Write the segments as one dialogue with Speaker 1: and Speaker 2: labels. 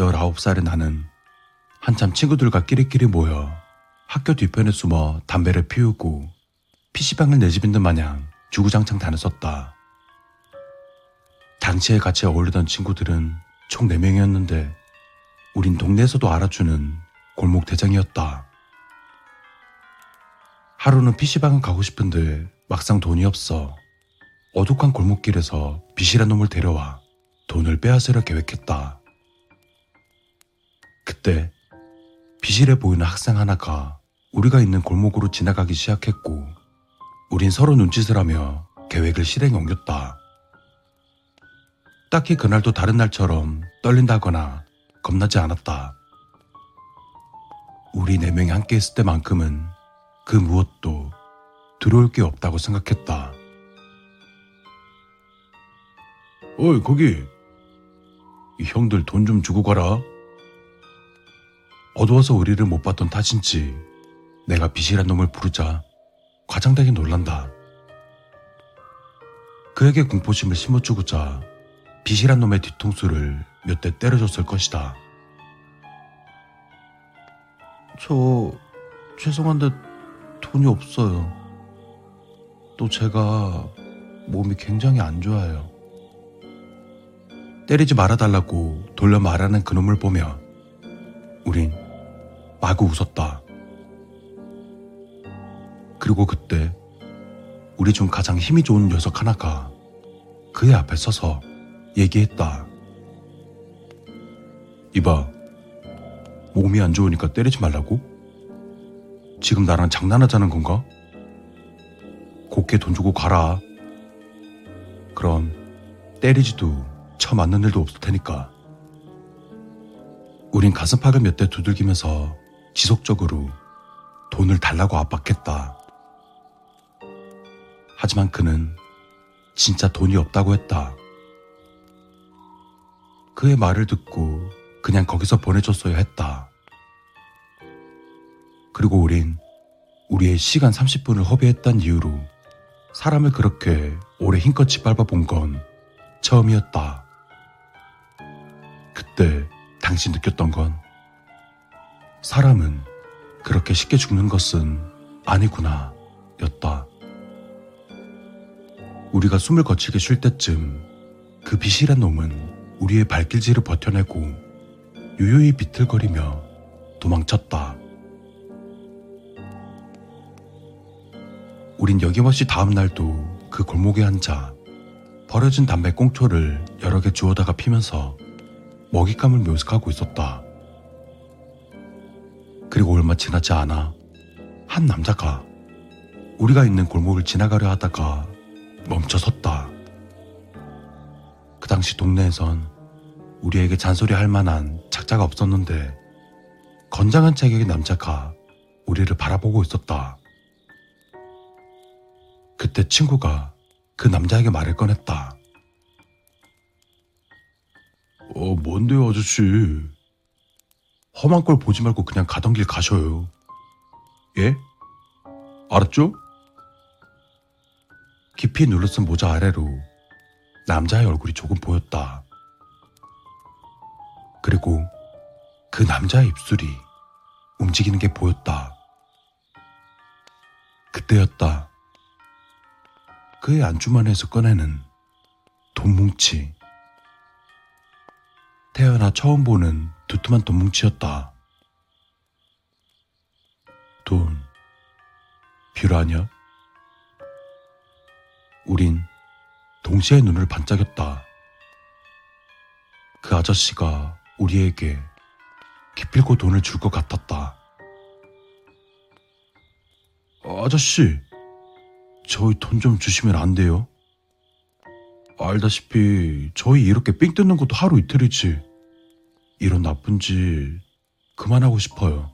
Speaker 1: 19살의 나는 한참 친구들과 끼리끼리 모여 학교 뒤편에 숨어 담배를 피우고 PC방을 내 집인 듯 마냥 주구장창 다녔었다. 당시에 같이 어울리던 친구들은 총 4명이었는데 우린 동네에서도 알아주는 골목 대장이었다. 하루는 PC방을 가고 싶은데 막상 돈이 없어 어둑한 골목길에서 비실한 놈을 데려와 돈을 빼앗으려 계획했다. 그때 비실해 보이는 학생 하나가 우리가 있는 골목으로 지나가기 시작했고 우린 서로 눈짓을 하며 계획을 실행에 옮겼다. 딱히 그날도 다른 날처럼 떨린다거나 겁나지 않았다. 우리 네 명이 함께 있을 때만큼은 그 무엇도 들어올 게 없다고 생각했다. 어이, 거기. 이 형들 돈 좀 주고 가라. 어두워서 우리를 못 봤던 탓인지 내가 비실한 놈을 부르자 과장되게 놀란다. 그에게 공포심을 심어주고자 비실한 놈의 뒤통수를 몇 대 때려줬을 것이다. 저 죄송한데 돈이 없어요. 또 제가 몸이 굉장히 안 좋아요. 때리지 말아달라고 돌려 말하는 그놈을 보며 우린 마구 웃었다. 그리고 그때 우리 중 가장 힘이 좋은 녀석 하나가 그의 앞에 서서 얘기했다. 이봐, 몸이 안 좋으니까 때리지 말라고? 지금 나랑 장난하자는 건가? 곱게 돈 주고 가라. 그럼 때리지도 쳐 맞는 일도 없을 테니까. 우린 가슴팍을 몇 대 두들기면서 지속적으로 돈을 달라고 압박했다. 하지만 그는 진짜 돈이 없다고 했다. 그의 말을 듣고 그냥 거기서 보내줬어야 했다. 그리고 우린 우리의 시간 30분을 허비했단 이유로 사람을 그렇게 오래 힘껏 짓밟아 본 건 처음이었다. 그때 당신 느꼈던 건 사람은 그렇게 쉽게 죽는 것은 아니구나 였다. 우리가 숨을 거칠게 쉴 때쯤 그 비실한 놈은 우리의 발길질을 버텨내고 유유히 비틀거리며 도망쳤다. 우린 여김없이 다음 날도 그 골목에 앉아 버려진 담배 꽁초를 여러 개 주워다가 피면서 먹잇감을 묘색하고 있었다. 그리고 얼마 지나지 않아 한 남자가 우리가 있는 골목을 지나가려 하다가 멈춰섰다. 그 당시 동네에선 우리에게 잔소리 할 만한 작자가 없었는데 건장한 체격의 남자가 우리를 바라보고 있었다. 그때 친구가 그 남자에게 말을 꺼냈다. 어, 뭔데요, 아저씨? 험한 걸 보지 말고 그냥 가던 길 가셔요. 예? 알았죠? 깊이 눌러쓴 모자 아래로 남자의 얼굴이 조금 보였다. 그리고 그 남자의 입술이 움직이는 게 보였다. 그때였다. 그의 안주머니에서 꺼내는 돈 뭉치. 태어나 처음 보는 두툼한 돈 뭉치였다. 돈, 필요하냐? 우린 동시에 눈을 반짝였다. 그 아저씨가 우리에게 기필코 돈을 줄 것 같았다. 아저씨, 저희 돈 좀 주시면 안 돼요? 알다시피 저희 이렇게 삥 뜯는 것도 하루 이틀이지. 이런 나쁜 짓 그만하고 싶어요.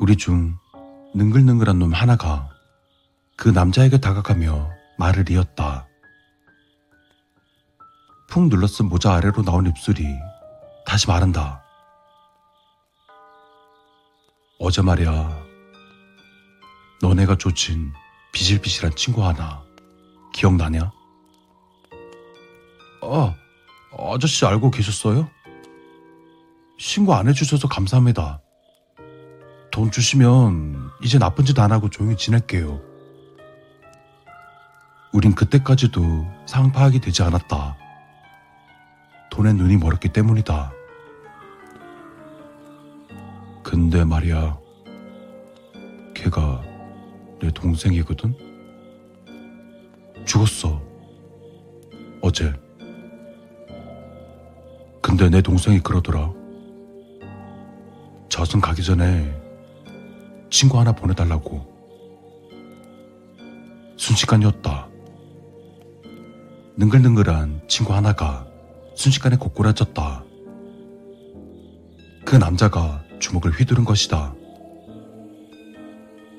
Speaker 1: 우리 중 능글능글한 놈 하나가 그 남자에게 다가가며 말을 이었다. 푹 눌러쓴 모자 아래로 나온 입술이 다시 말한다. 어제 말이야. 너네가 쫓은 비실비실한 친구 하나 기억나냐? 아, 아저씨 알고 계셨어요? 신고 안 해주셔서 감사합니다. 돈 주시면 이제 나쁜 짓 안 하고 조용히 지낼게요. 우린 그때까지도 상황 파악이 되지 않았다. 돈에 눈이 멀었기 때문이다. 근데 말이야, 걔가 내 동생이거든? 죽었어. 어제. 근데 내 동생이 그러더라. 저승 가기 전에 친구 하나 보내달라고. 순식간이었다. 능글능글한 친구 하나가 순식간에 고꾸라졌다. 그 남자가 주먹을 휘두른 것이다.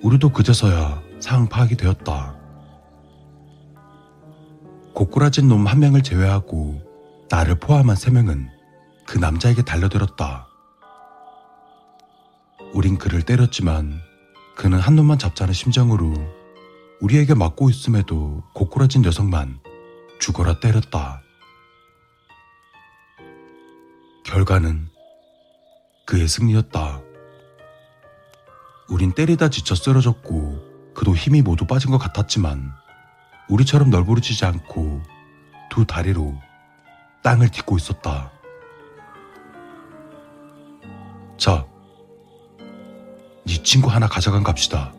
Speaker 1: 우리도 그제서야 상황 파악이 되었다. 고꾸라진 놈 한 명을 제외하고 나를 포함한 세 명은 그 남자에게 달려들었다. 우린 그를 때렸지만 그는 한 놈만 잡자는 심정으로 우리에게 맞고 있음에도 고꾸라진 녀석만 죽어라 때렸다. 결과는 그의 승리였다. 우린 때리다 지쳐 쓰러졌고 그도 힘이 모두 빠진 것 같았지만 우리처럼 널브러지지 않고 두 다리로 땅을 딛고 있었다. 자, 네 친구 하나 가져간 갑시다.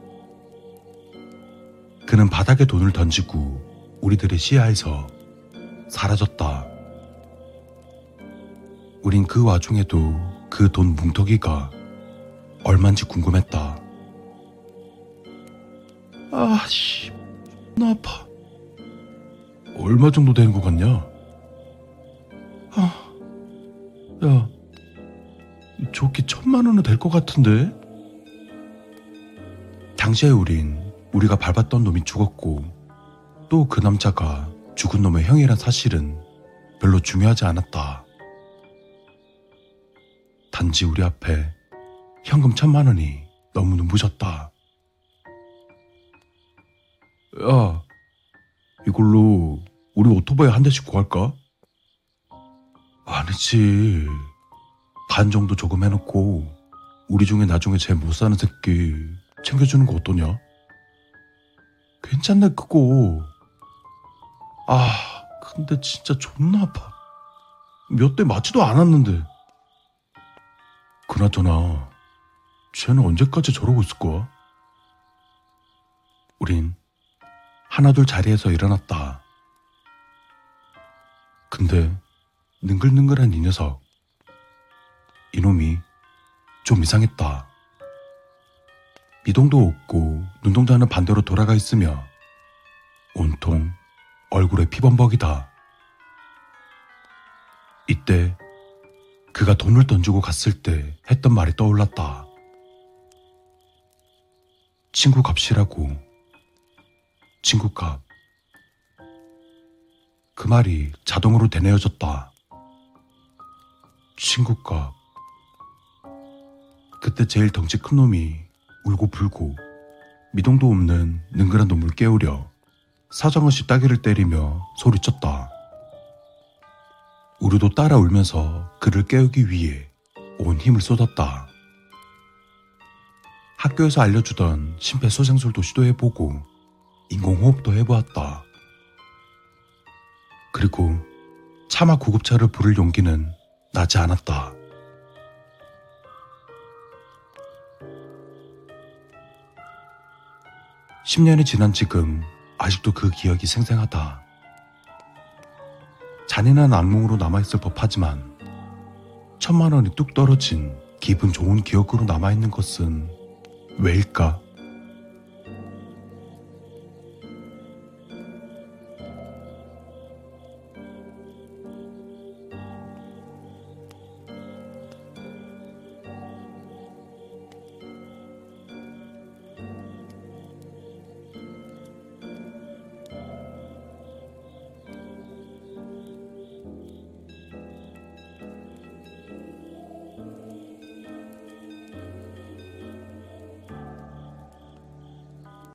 Speaker 1: 그는 바닥에 돈을 던지고 우리들의 시야에서 사라졌다. 우린 그 와중에도 그 돈 뭉터기가 얼만지 궁금했다. 아씨, 나 아파. 얼마 정도 되는 것 같냐? 야, 좋게 천만 원은 될 것 같은데? 당시에 우린 우리가 밟았던 놈이 죽었고 또 그 남자가 죽은 놈의 형이란 사실은 별로 중요하지 않았다. 단지 우리 앞에 현금 천만 원이 너무 눈부셨다. 야, 이걸로 우리 오토바이 한 대씩 구할까? 아니지. 반 정도 조금 해놓고 우리 중에 나중에 제일 못 사는 새끼 챙겨주는 거 어떠냐? 괜찮네 그거. 아, 근데 진짜 존나 아파. 몇 대 맞지도 않았는데. 그나저나 쟤는 언제까지 저러고 있을 거야? 우린 하나둘 자리에서 일어났다. 근데 능글능글한 이 녀석. 이놈이 좀 이상했다. 미동도 없고 눈동자는 반대로 돌아가 있으며 온통 얼굴에 피범벅이다. 이때 그가 돈을 던지고 갔을 때 했던 말이 떠올랐다. 친구 값이라고. 친구 값. 그 말이 자동으로 되뇌어졌다. 친구 값. 그때 제일 덩치 큰 놈이 울고 불고 미동도 없는 능글한 놈을 깨우려 사정없이 따귀를 때리며 소리쳤다. 우리도 따라 울면서 그를 깨우기 위해 온 힘을 쏟았다. 학교에서 알려주던 심폐소생술도 시도해보고 인공호흡도 해보았다. 그리고 차마 구급차를 부를 용기는 나지 않았다. (10년이) 지난 지금 아직도 그 기억이 생생하다. 잔인한 악몽으로 남아있을 법하지만 천만 원이 뚝 떨어진 기분 좋은 기억으로 남아있는 것은 왜일까?